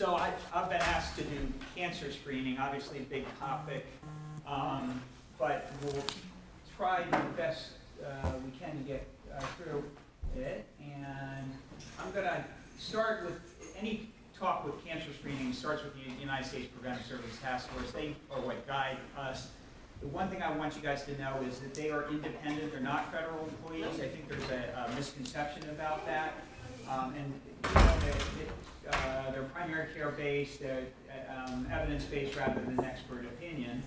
So I, I've been asked to do cancer screening, obviously a big topic, um, but we'll try the best uh, we can to get uh, through it. And I'm going to start with any talk with cancer screening starts with the United States Preventive Services Task Force. They are what guide us. The one thing I want you guys to know is that they are independent. They're not federal employees. I think there's a, a misconception about that. Um, and uh, they're primary care based, they're um, evidence based rather than expert opinion.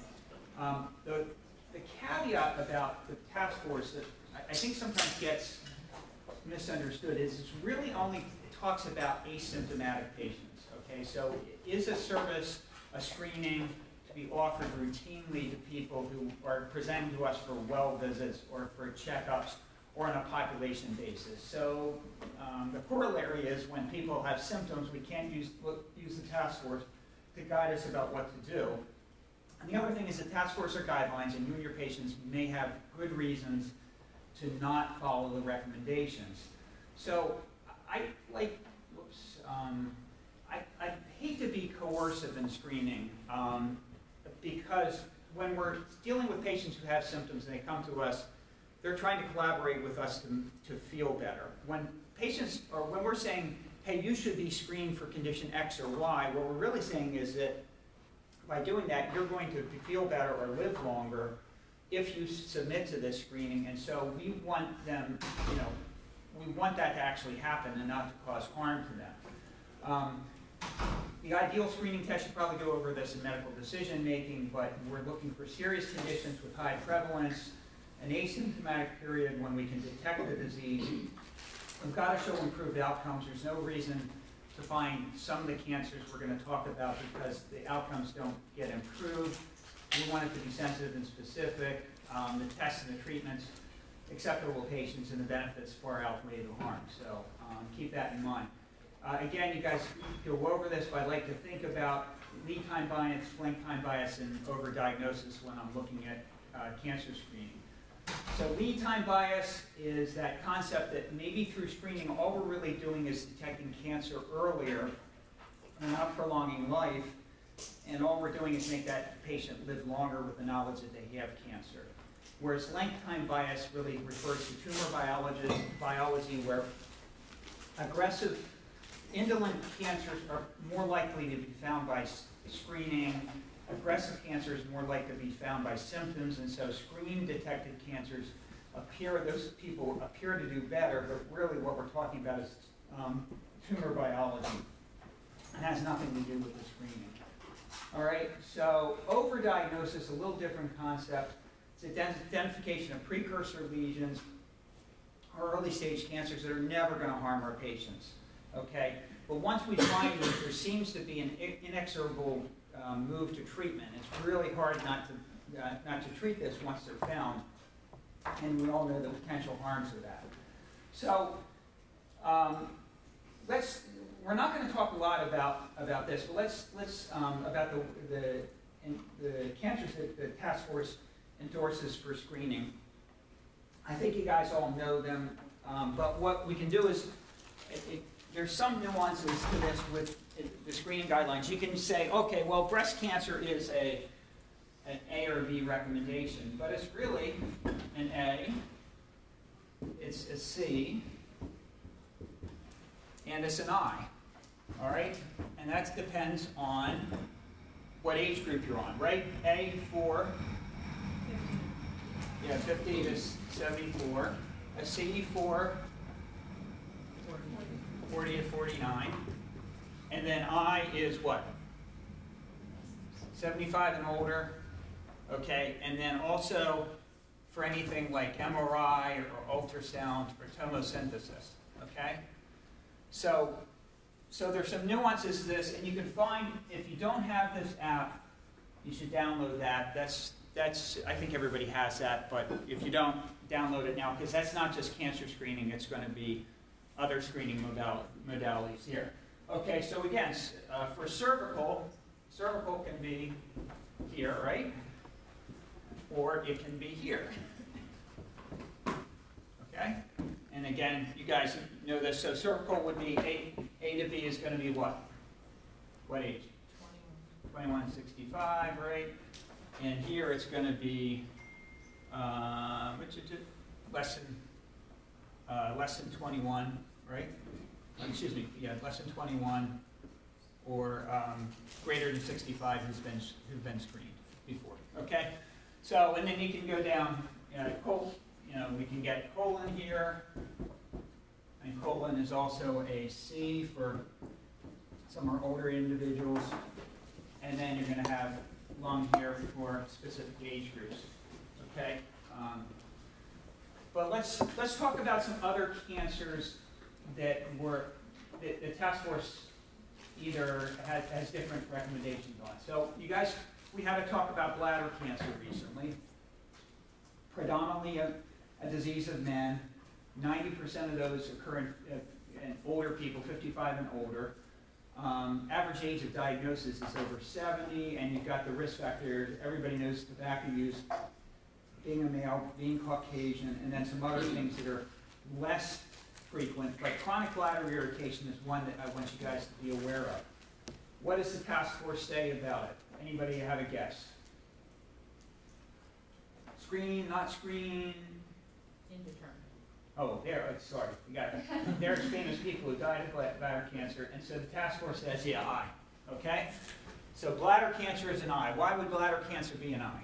Um, the, the caveat about the task force that I, I think sometimes gets misunderstood is it's really only it talks about asymptomatic patients. Okay, so is a service a screening to be offered routinely to people who are presenting to us for well visits or for checkups or on a population basis. So um, the corollary is when people have symptoms, we can't use, look, use the task force to guide us about what to do. And the other thing is the task force or guidelines, and you and your patients may have good reasons to not follow the recommendations. So I like, whoops, um, I, I hate to be coercive in screening um, because when we're dealing with patients who have symptoms and they come to us, they're trying to collaborate with us to, to feel better. When patients, or when we're saying, hey, you should be screened for condition X or Y, what we're really saying is that by doing that, you're going to feel better or live longer if you submit to this screening. And so we want them, you know, we want that to actually happen and not to cause harm to them. Um, the ideal screening test, you probably go over this in medical decision making, but we're looking for serious conditions with high prevalence, an asymptomatic period when we can detect the disease. We've got to show improved outcomes. There's no reason to find some of the cancers we're going to talk about because the outcomes don't get improved. We want it to be sensitive and specific. Um, the tests and the treatments, acceptable patients, and the benefits far outweigh the harm. So um, keep that in mind. Uh, again, you guys go over this, but I'd like to think about lead time bias, length time bias, and overdiagnosis when I'm looking at uh, cancer screening. So lead time bias is that concept that maybe through screening, all we're really doing is detecting cancer earlier and not prolonging life, and all we're doing is make that patient live longer with the knowledge that they have cancer. Whereas length time bias really refers to tumor biology, biology where aggressive indolent cancers are more likely to be found by screening aggressive cancer is more likely to be found by symptoms, and so screen-detected cancers appear, those people appear to do better, but really what we're talking about is um, tumor biology. It has nothing to do with the screening. All right, so overdiagnosis, a little different concept. It's identification of precursor lesions or early stage cancers that are never going to harm our patients. Okay, but once we find them, there seems to be an inexorable um, move to treatment. It's really hard not to, uh, not to treat this once they're found, and we all know the potential harms of that. So um, let's, we're not going to talk a lot about, about this, but let's, let's um, about the, the, the cancers that the task force endorses for screening. I think you guys all know them, um, but what we can do is, it, it, there's some nuances to this with the screening guidelines, you can say, okay, well, breast cancer is a an A or B recommendation, but it's really an A, it's a C, and it's an I. All right? And that depends on what age group you're on, right? A for, yeah, 50 to 74. A C for 40 to 49. And then I is what? 75 and older. Okay, and then also for anything like MRI or ultrasound or tomosynthesis. Okay? So, so there's some nuances to this, and you can find, if you don't have this app, you should download that. That's, that's I think everybody has that, but if you don't, download it now, because that's not just cancer screening, it's going to be other screening modalities here. Okay, so again, uh, for cervical, cervical can be here, right? Or it can be here. Okay? And again, you guys know this. So cervical would be A, A to B is going to be what? what age? Twenty-one. 21, 65, right? And here it's going to be, uh, less than, uh, less than 21, right? Uh, Excuse me, yeah, less than 21 or um, greater than 65 who's been, who've been screened before, okay? So, and then you can go down, uh, col, you know, we can get colon here. And colon is also a C for some are older individuals. And then you're gonna have lung here for specific age groups, okay? Um, But let's, let's talk about some other cancers that were, that the task force either has, has different recommendations on. So you guys, we had a talk about bladder cancer recently. Predominantly a, a disease of men. Ninety percent of those occur in, in older people, fifty-five and older. Um, average age of diagnosis is over 70, and you've got the risk factors. Everybody knows tobacco use, being a male, being Caucasian, and then some other things that are less frequent. But chronic bladder irritation is one that I want you guys to be aware of. What does the task force say about it? Anybody have a guess? Screen, not screen? Indeterminate. Oh, there, uh, sorry, we got it. There's famous people who died of bladder cancer, and so the task force says, yeah, I, okay? So bladder cancer is an I. Why would bladder cancer be an I?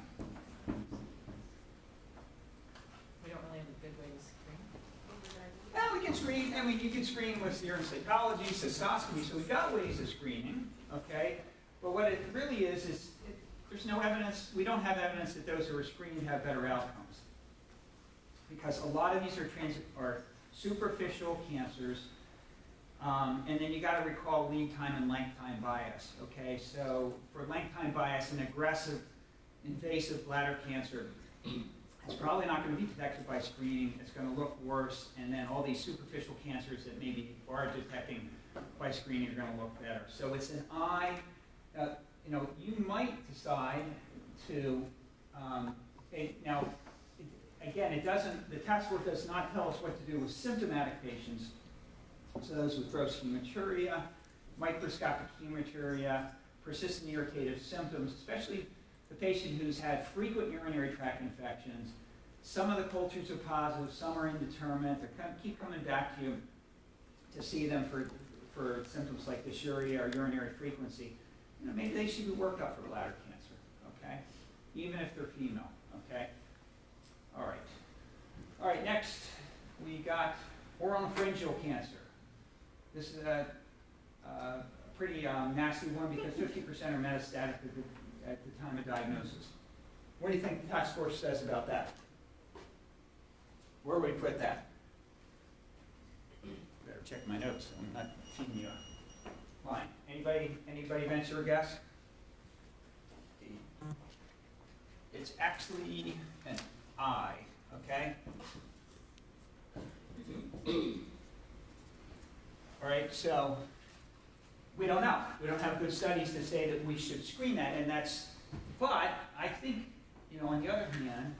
We don't really have a good way to screen. Well, we can screen, I mean, you can screen with urine cytology, cystoscopy, so we've got ways of screening, okay? But what it really is, is it, there's no evidence, we don't have evidence that those who are screened have better outcomes. Because a lot of these are trans, are superficial cancers, um, and then you gotta recall lead time and length time bias, okay? So for length time bias, an aggressive invasive bladder cancer it's probably not gonna be detected by screening, it's gonna look worse, and then all these superficial cancers that maybe are detecting by screening are gonna look better. So it's an I, uh, you know, you might decide to, um, it- now, it- again, it doesn't, the force does not tell us what to do with symptomatic patients. So those with gross hematuria, microscopic hematuria, persistent irritative symptoms, especially the patient who's had frequent urinary tract infections, some of the cultures are positive, some are indeterminate, they keep coming back to you to see them for, for symptoms like dysuria or urinary frequency. You know, maybe they should be worked up for bladder cancer, okay? Even if they're female, okay? All right. All right, next, we got oropharyngeal cancer. This is a, a pretty um, nasty one because fifty percent are metastatic at the, time of diagnosis. What do you think the task force says about that? Where would we put that? Better check my notes, I'm not feeding you uh, a line. Anybody, anybody venture a guess? It's actually an I, okay? All right, so we don't know. We don't have good studies to say that we should screen that, and that's, but I think, you know, on the other hand,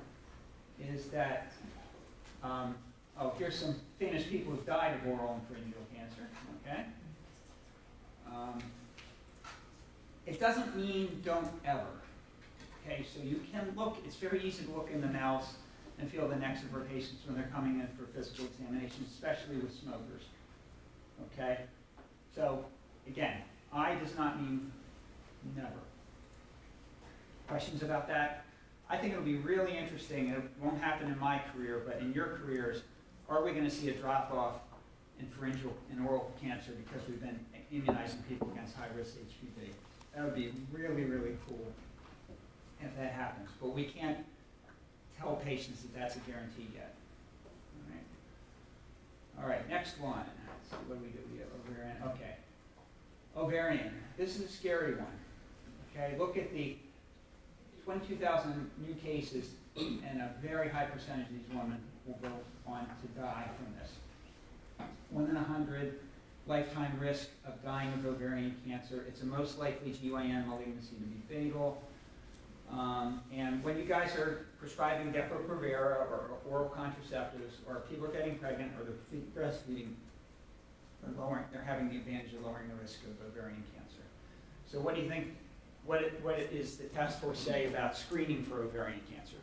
is that, um, oh, here's some famous people who've died of oral and pharyngeal cancer, okay? Um, It doesn't mean don't ever, okay? So you can look, it's very easy to look in the mouths and feel the necks of our patients when they're coming in for physical examination, especially with smokers, okay? So, again, I does not mean never. Questions about that? I think it'll be really interesting, it won't happen in my career, but in your careers, are we gonna see a drop-off in pharyngeal and oral cancer because we've been immunizing people against high-risk HPV? That would be really, really cool if that happens, but we can't tell patients that that's a guarantee yet. All right. All right, next one. So what do we do? We have ovarian, okay. Ovarian, this is a scary one. Okay, look at the twenty-two thousand new cases, and a very high percentage of these women will go on to die from this. One in a hundred, lifetime risk of dying of ovarian cancer. It's a most likely GYN malignancy to be fatal. Um, and when you guys are prescribing Depo-Provera or oral contraceptives, or people are getting pregnant or they're fe- breastfeeding, they're lowering, they're having the advantage of lowering the risk of ovarian cancer. So what do you think, what, it- what it is the task force say about screening for ovarian cancer?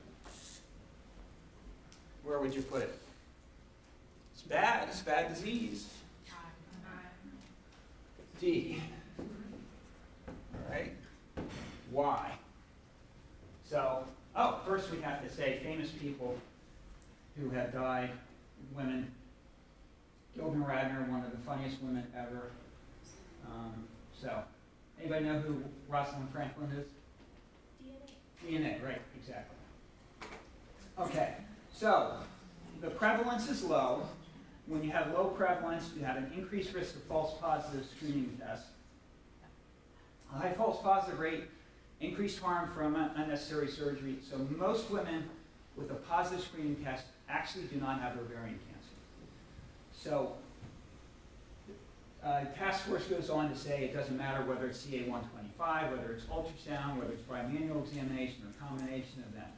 Where would you put it? It's bad, it's a bad disease. D. All right. Why? So, oh, first we have to say famous people who have died, women. Gilda Radner, one of the funniest women ever. Um, so, anybody know who Rosalind Franklin is? DNA, right, exactly. Okay, so the prevalence is low. When you have low prevalence, you have an increased risk of false positive screening tests. A high false positive rate, increased harm from unnecessary surgery. So most women with a positive screening test actually do not have ovarian cancer. So uh, task force goes on to say it doesn't matter whether it's CA 125, whether it's ultrasound, whether it's bimanual examination or combination of them.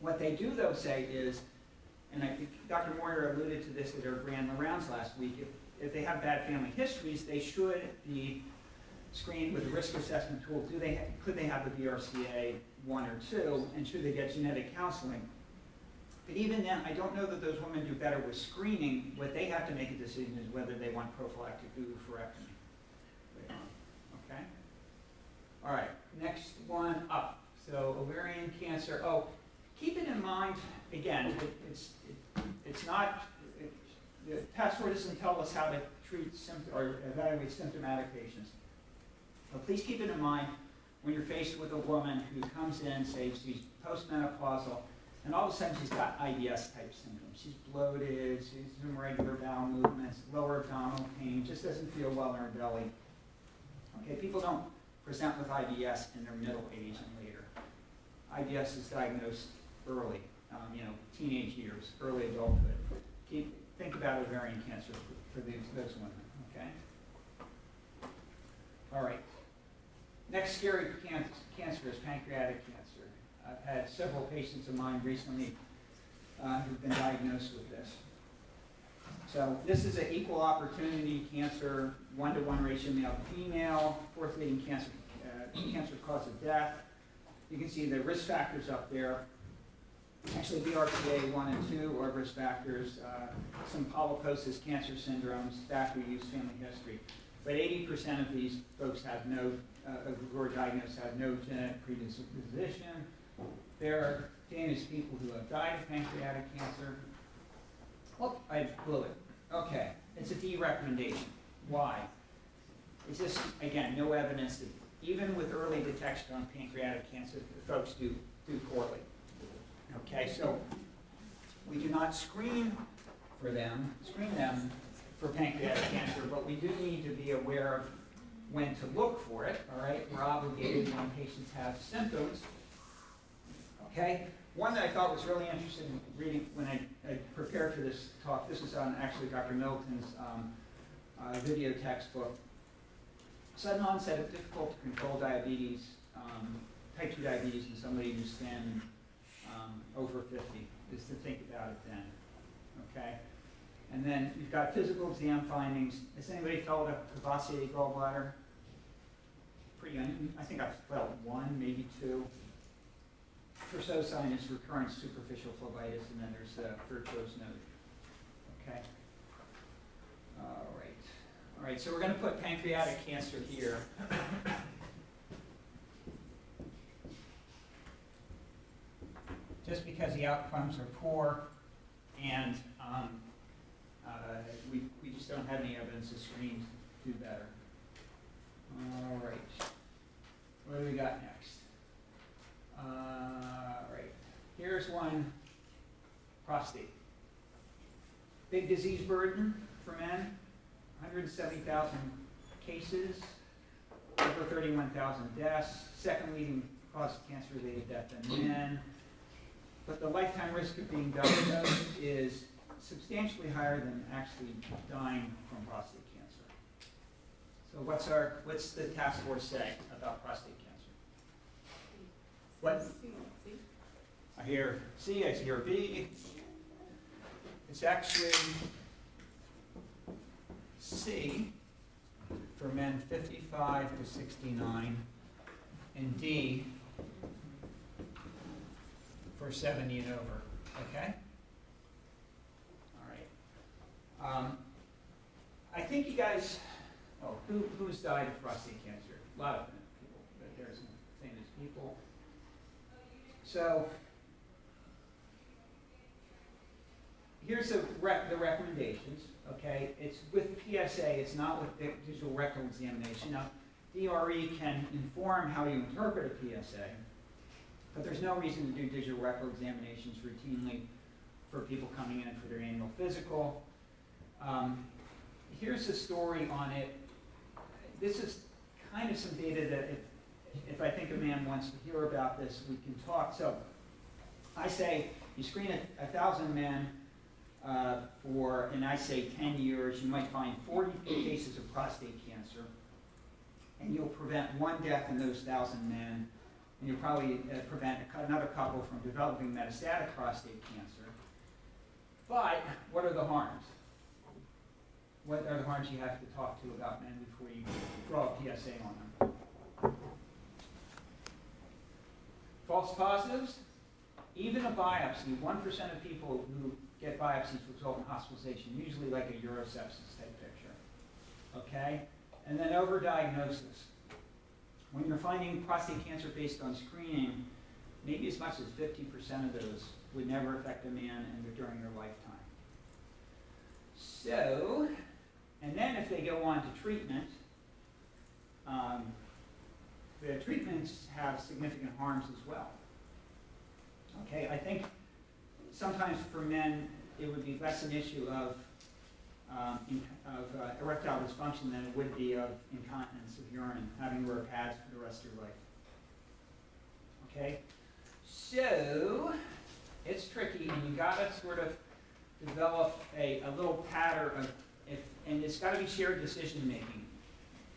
What they do though say is, and I think Dr. Moyer alluded to this at our grand rounds last week, if, if they have bad family histories, they should be screened with a risk assessment tool. Do they, could they have the BRCA one or two, and should they get genetic counseling? But even then, I don't know that those women do better with screening. What they have to make a decision is whether they want prophylactic oophorectomy. Okay? All right, next one up. So ovarian cancer, oh, keep it in mind, again, it, it's, it, it's not, it, the force doesn't tell us how to treat symptom, or evaluate symptomatic patients. But please keep it in mind when you're faced with a woman who comes in, say she's postmenopausal, and all of a sudden she's got IBS type symptoms. She's bloated, she's doing irregular bowel movements, lower abdominal pain, just doesn't feel well in her belly. Okay, people don't present with IBS in their middle age and later. IBS is diagnosed early, um, you know, teenage years, early adulthood. Keep, think about ovarian cancer for, for these, those women, okay? All right. Next scary can- cancer is pancreatic cancer. I've had several patients of mine recently uh, who've been diagnosed with this. So this is an equal opportunity cancer, one-to-one ratio male to female, fourth leading cancer, uh, cancer cause of death. You can see the risk factors up there. Actually, BRCA one and two are risk factors, uh, some polyposis cancer syndromes, factor use, family history. But eighty percent of these folks have no, uh, who are diagnosed have no genetic predisposition. There are famous people who have died of pancreatic cancer. Oh, I blew it. Okay, it's a D recommendation. Why? It's just, again, no evidence that even with early detection on pancreatic cancer, folks do, do poorly. Okay, so we do not screen for them, screen them for pancreatic cancer, but we do need to be aware of when to look for it, all right? We're obligated when patients have symptoms. Okay? One that I thought was really interesting in reading when I, I prepared for this talk, this is on actually Dr. Middleton's um, uh, video textbook. Sudden onset of difficult to control diabetes, um, type 2 diabetes in somebody who's thin, um, over 50, is to think about it then. Okay? And then you've got physical exam findings. Has anybody felt a Courvoisier gallbladder? Pretty, I think I've felt one, maybe two. Trousseau sign is recurrent superficial phlebitis, and then there's the Virchow's node. Okay? All right. All right, so we're gonna put pancreatic cancer here. Just because the outcomes are poor and, um, uh, we, we just don't have any evidence the screens do better. All right. What do we got next? Uh, right, here's one, prostate. Big disease burden for men, hundred and seventy thousand cases, over thirty-one thousand deaths, second leading cause of cancer-related death in men. But the lifetime risk of being diagnosed is substantially higher than actually dying from prostate cancer. So what's our, what's the task force say about prostate cancer? What? I hear C, I hear B. It's actually C. for men fifty-five to sixty-nine, and D for seventy and over, okay? All right. Um, I think you guys, oh, who, who's died of prostate cancer? A lot of people, but there's some famous people. So, here's the rec, the recommendations, okay? It's with PSA, it's not with the digital rectal examination. Now, DRE can inform how you interpret a PSA, but there's no reason to do digital rectal examinations routinely for people coming in for their annual physical. Um, here's a story on it. This is kind of some data that if, if I think a man wants to hear about this, we can talk. So I say you screen a, a thousand men uh, for, and I say 10 years, you might find 40 cases of prostate cancer, and you'll prevent one death in those thousand men, and you'll probably uh, prevent another couple from developing metastatic prostate cancer. But what are the harms? What are the harms you have to talk to about men before you draw a PSA on them? False positives, even a biopsy, one percent of people who get biopsies result in hospitalization, usually like a urosepsis type picture. Okay? And then overdiagnosis. When you're finding prostate cancer based on screening, maybe as much as fifty percent of those would never affect a man during their lifetime. So, and then if they go on to treatment, um, the treatments have significant harms as well. Okay, I think sometimes for men, it would be less an issue of, um, in- of uh, erectile dysfunction than it would be of incontinence of urine, having to wear pads for the rest of your life. Okay, so it's tricky, and you gotta sort of develop a, a little pattern of, if, and it's gotta be shared decision making.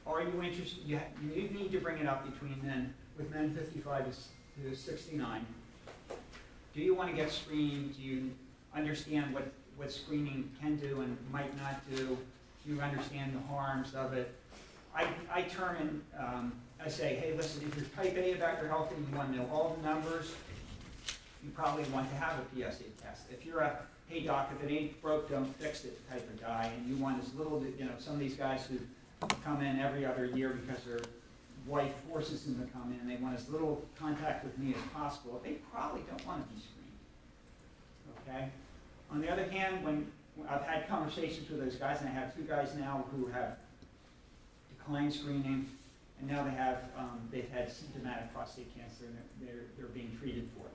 Are you interested, you, you need to bring it up between men, with men fifty-five to to sixty-nine. Do you wanna get screened? Do you understand what, what screening can do and might not do? Do you understand the harms of it? I, I term in, um, I say, hey, listen, if you're type A about your health and you wanna know all the numbers, you probably want to have a PSA test. If you're a, hey doc, if it ain't broke, don't fix it type of guy, and you want as little, to- you know, some of these guys who come in every other year because their wife forces them to come in, and they want as little contact with me as possible, they probably don't want to be screened. Okay? On the other hand, when, I've had conversations with those guys, and I have two guys now who have declined screening, and now they have, um, they've had symptomatic prostate cancer, and they're, they're, being treated for it.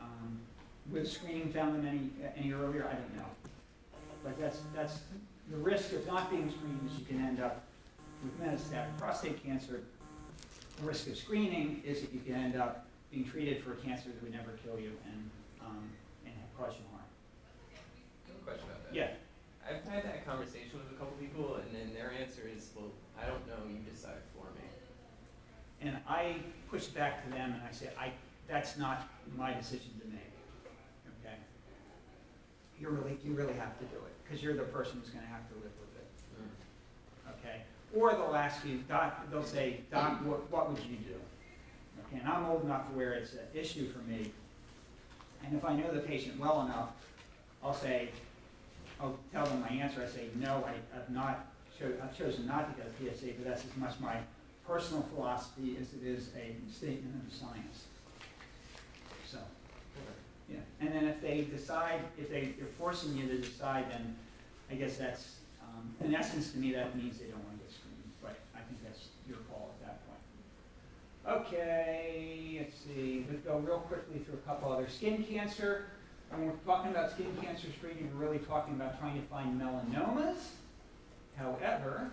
Um, screening found them any, any earlier? I don't know. But that's, that's, the risk of not being screened is you can end up with metastatic prostate cancer. The risk of screening is that you can end up being treated for a cancer that would never kill you and, um, and cause you harm. I have a question about that. Yeah, I've had that conversation with a couple people, and then their answer is, "Well, I don't know. You decide for me." and I push back to them and I say, I, that's not my decision to make, okay? You really, you really have to do it, because you're the person who's gonna have to live with it. Hmm. okay? Or they'll ask you, Doc, they'll say, Doc, what, what would you do? Okay, and I'm old enough where it's an issue for me. And if I know the patient well enough, I'll say, I'll tell them my answer, I say, no, I, I've not, cho- I've chosen not to get a PSA, but that's as much my personal philosophy as it is a statement of science. Yeah, and then if they decide, if they, they're forcing you to decide, then I guess that's, um, in essence, to me, that means they don't want to get screened, but I think that's your call at that point. Okay, let's see, let's go real quickly through a couple other, skin cancer. When we're talking about skin cancer screening, we're really talking about trying to find melanomas. However,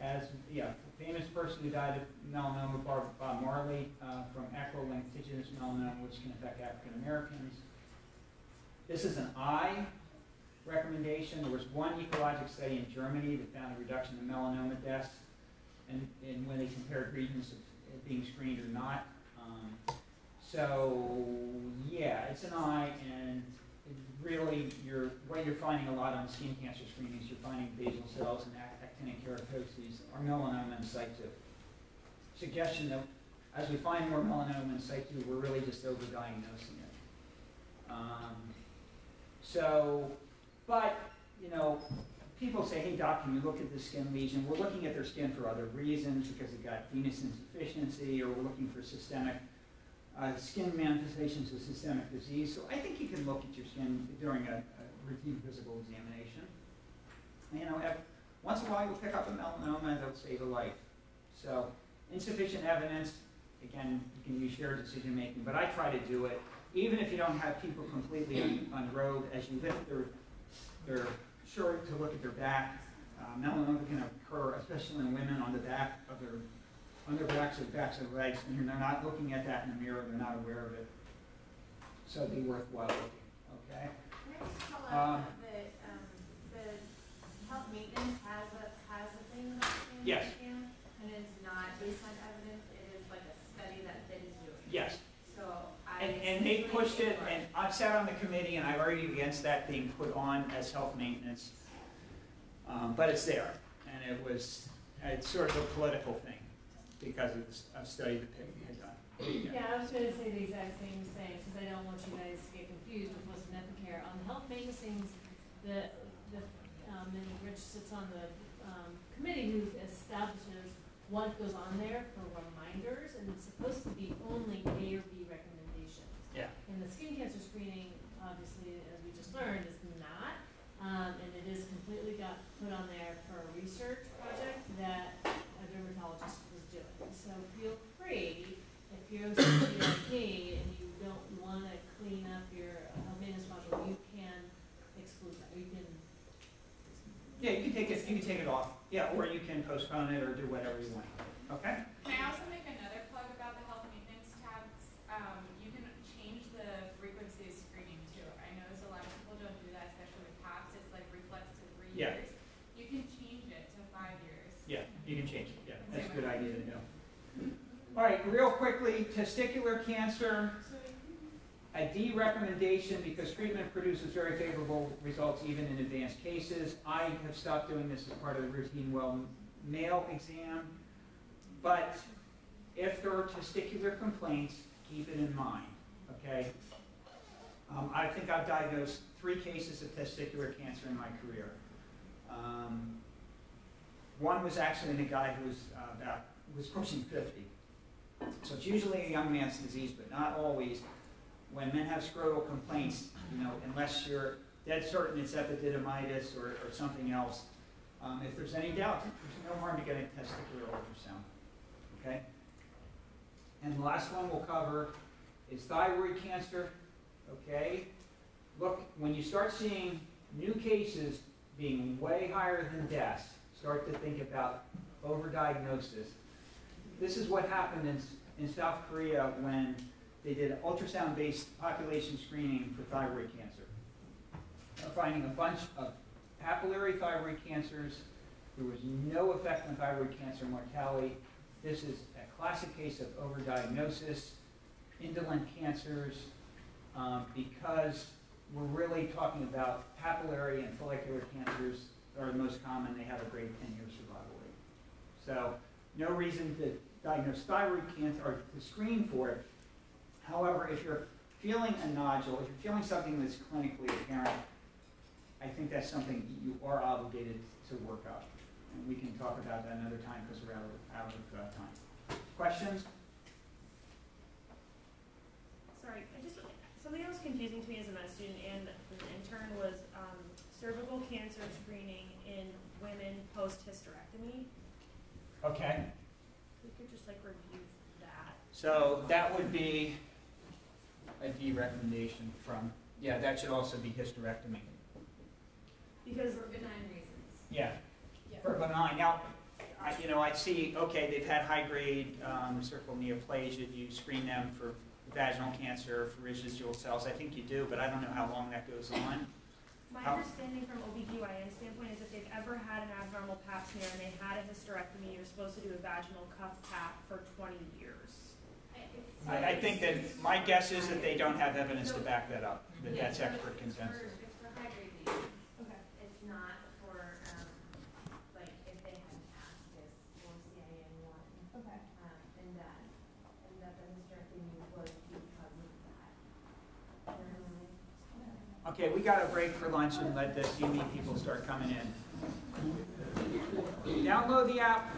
as, yeah, famous person who died of melanoma, Bob, Marley, uh, from acral lentiginous melanoma, which can affect African Americans. This is an I recommendation. There was one ecologic study in Germany that found a reduction in melanoma deaths, and, and when they compared regions of being screened or not. Um, so, yeah, it's an I, and really, you're, what you're finding a lot on skin cancer screenings, you're finding basal cells and actinic keratosis or melanoma in situ. Suggestion that as we find more melanoma in situ, we're really just overdiagnosing it. Um, so, but, you know, people say, hey, doc, can you look at the skin lesion? We're looking at their skin for other reasons, because they've got venous insufficiency, or we're looking for systemic, uh, skin manifestations of systemic disease. So I think you can look at your skin during a, a routine physical examination. You know, once in a while you'll pick up a melanoma and that'll save a life. So insufficient evidence, again, you can use shared decision making, but I try to do it, even if you don't have people completely the road, as you lift their, their shirt to look at their back. Uh, melanoma can occur, especially in women, on the back of their, on their backs or backs of legs, and they're not looking at that in the mirror, they're not aware of it. So it'd be worthwhile looking, okay? Can I just call Um, out that, the health maintenance has a, has a thing about skin Yes. scan, and it's not based on evidence, it is like a study that that is doing. Yes, So I. and, and they pushed it, ignored- and I've sat on the committee, and I've argued against that being put on as health maintenance. Um, but it's there, and it was, it's sort of a political thing, because it's a study that Peggy had done. Yeah, I was gonna say the exact same thing, because I don't want you guys to get confused with what's in EpicCare. On the health maintenance things, the, the, um, and Rich sits on the, um, committee who establishes what goes on there for reminders, and it's supposed to be only A or B recommendations. Yeah. And the skin cancer screening, obviously, as we just learned, is not, um, and it is completely got put on there for a research project that a dermatologist was doing. So feel free, if you're OCD and you don't wanna clean up your health maintenance module, you can exclude that, you can. Yeah, you can take it, you can take it off, yeah, or you can postpone it or do whatever you want, okay? Can I also make another plug about the health maintenance tabs? Um, you can change the frequency of screening too. I notice a lot of people don't do that, especially with PAPs, it's like reflex to three Yeah. years. You can change it to five years. Yeah, you can change it, yeah, that's a good idea to know. All right, real quickly, testicular cancer, a D recommendation because treatment produces very favorable results even in advanced cases. I have stopped doing this as part of the routine well male exam. But if there are testicular complaints, keep it in mind, okay? Um, I think I've diagnosed three cases of testicular cancer in my career. Um, one was actually in a guy who was uh, about, was pushing fifty. So it's usually a young man's disease, but not always. When men have scrotal complaints, you know, unless you're dead certain it's epididymitis or, or something else, um, if there's any doubt, there's no harm to getting testicular ultrasound, okay? And the last one we'll cover is thyroid cancer, okay? Look, when you start seeing new cases being way higher than deaths, start to think about overdiagnosis. This is what happened in, in South Korea when they did ultrasound-based population screening for thyroid cancer. Finding a bunch of papillary thyroid cancers. There was no effect on thyroid cancer mortality. This is a classic case of overdiagnosis, indolent cancers, um, because we're really talking about papillary and follicular cancers are the most common. They have a great 10-year survival rate. So no reason to diagnose thyroid cancer or to screen for it. However, if you're feeling a nodule, if you're feeling something that's clinically apparent, I think that's something you are obligated to work up. And we can talk about that another time because we're out of, out of uh, time. Questions? Sorry, I just, something that was confusing to me as a med student and as an intern was, um, cervical cancer screening in women post-hysterectomy. Okay. We could just like review that. So that would be a D recommendation from, yeah, that should also be hysterectomy. Because, For benign reasons. Yeah, for benign. Now, I, you know, I see, okay, they've had high-grade um, cervical neoplasia. Do you screen them for vaginal cancer, for residual cells? I think you do, but I don't know how long that goes on. my How- understanding from OBGYN standpoint is if they've ever had an abnormal pap smear and they had a hysterectomy, you're supposed to do a vaginal cuff pap for twenty years. I, I think that, my guess is that they don't have evidence to back that up, that that's expert consensus. Okay, we got a break for lunch and let the CME people start coming in. Download the app.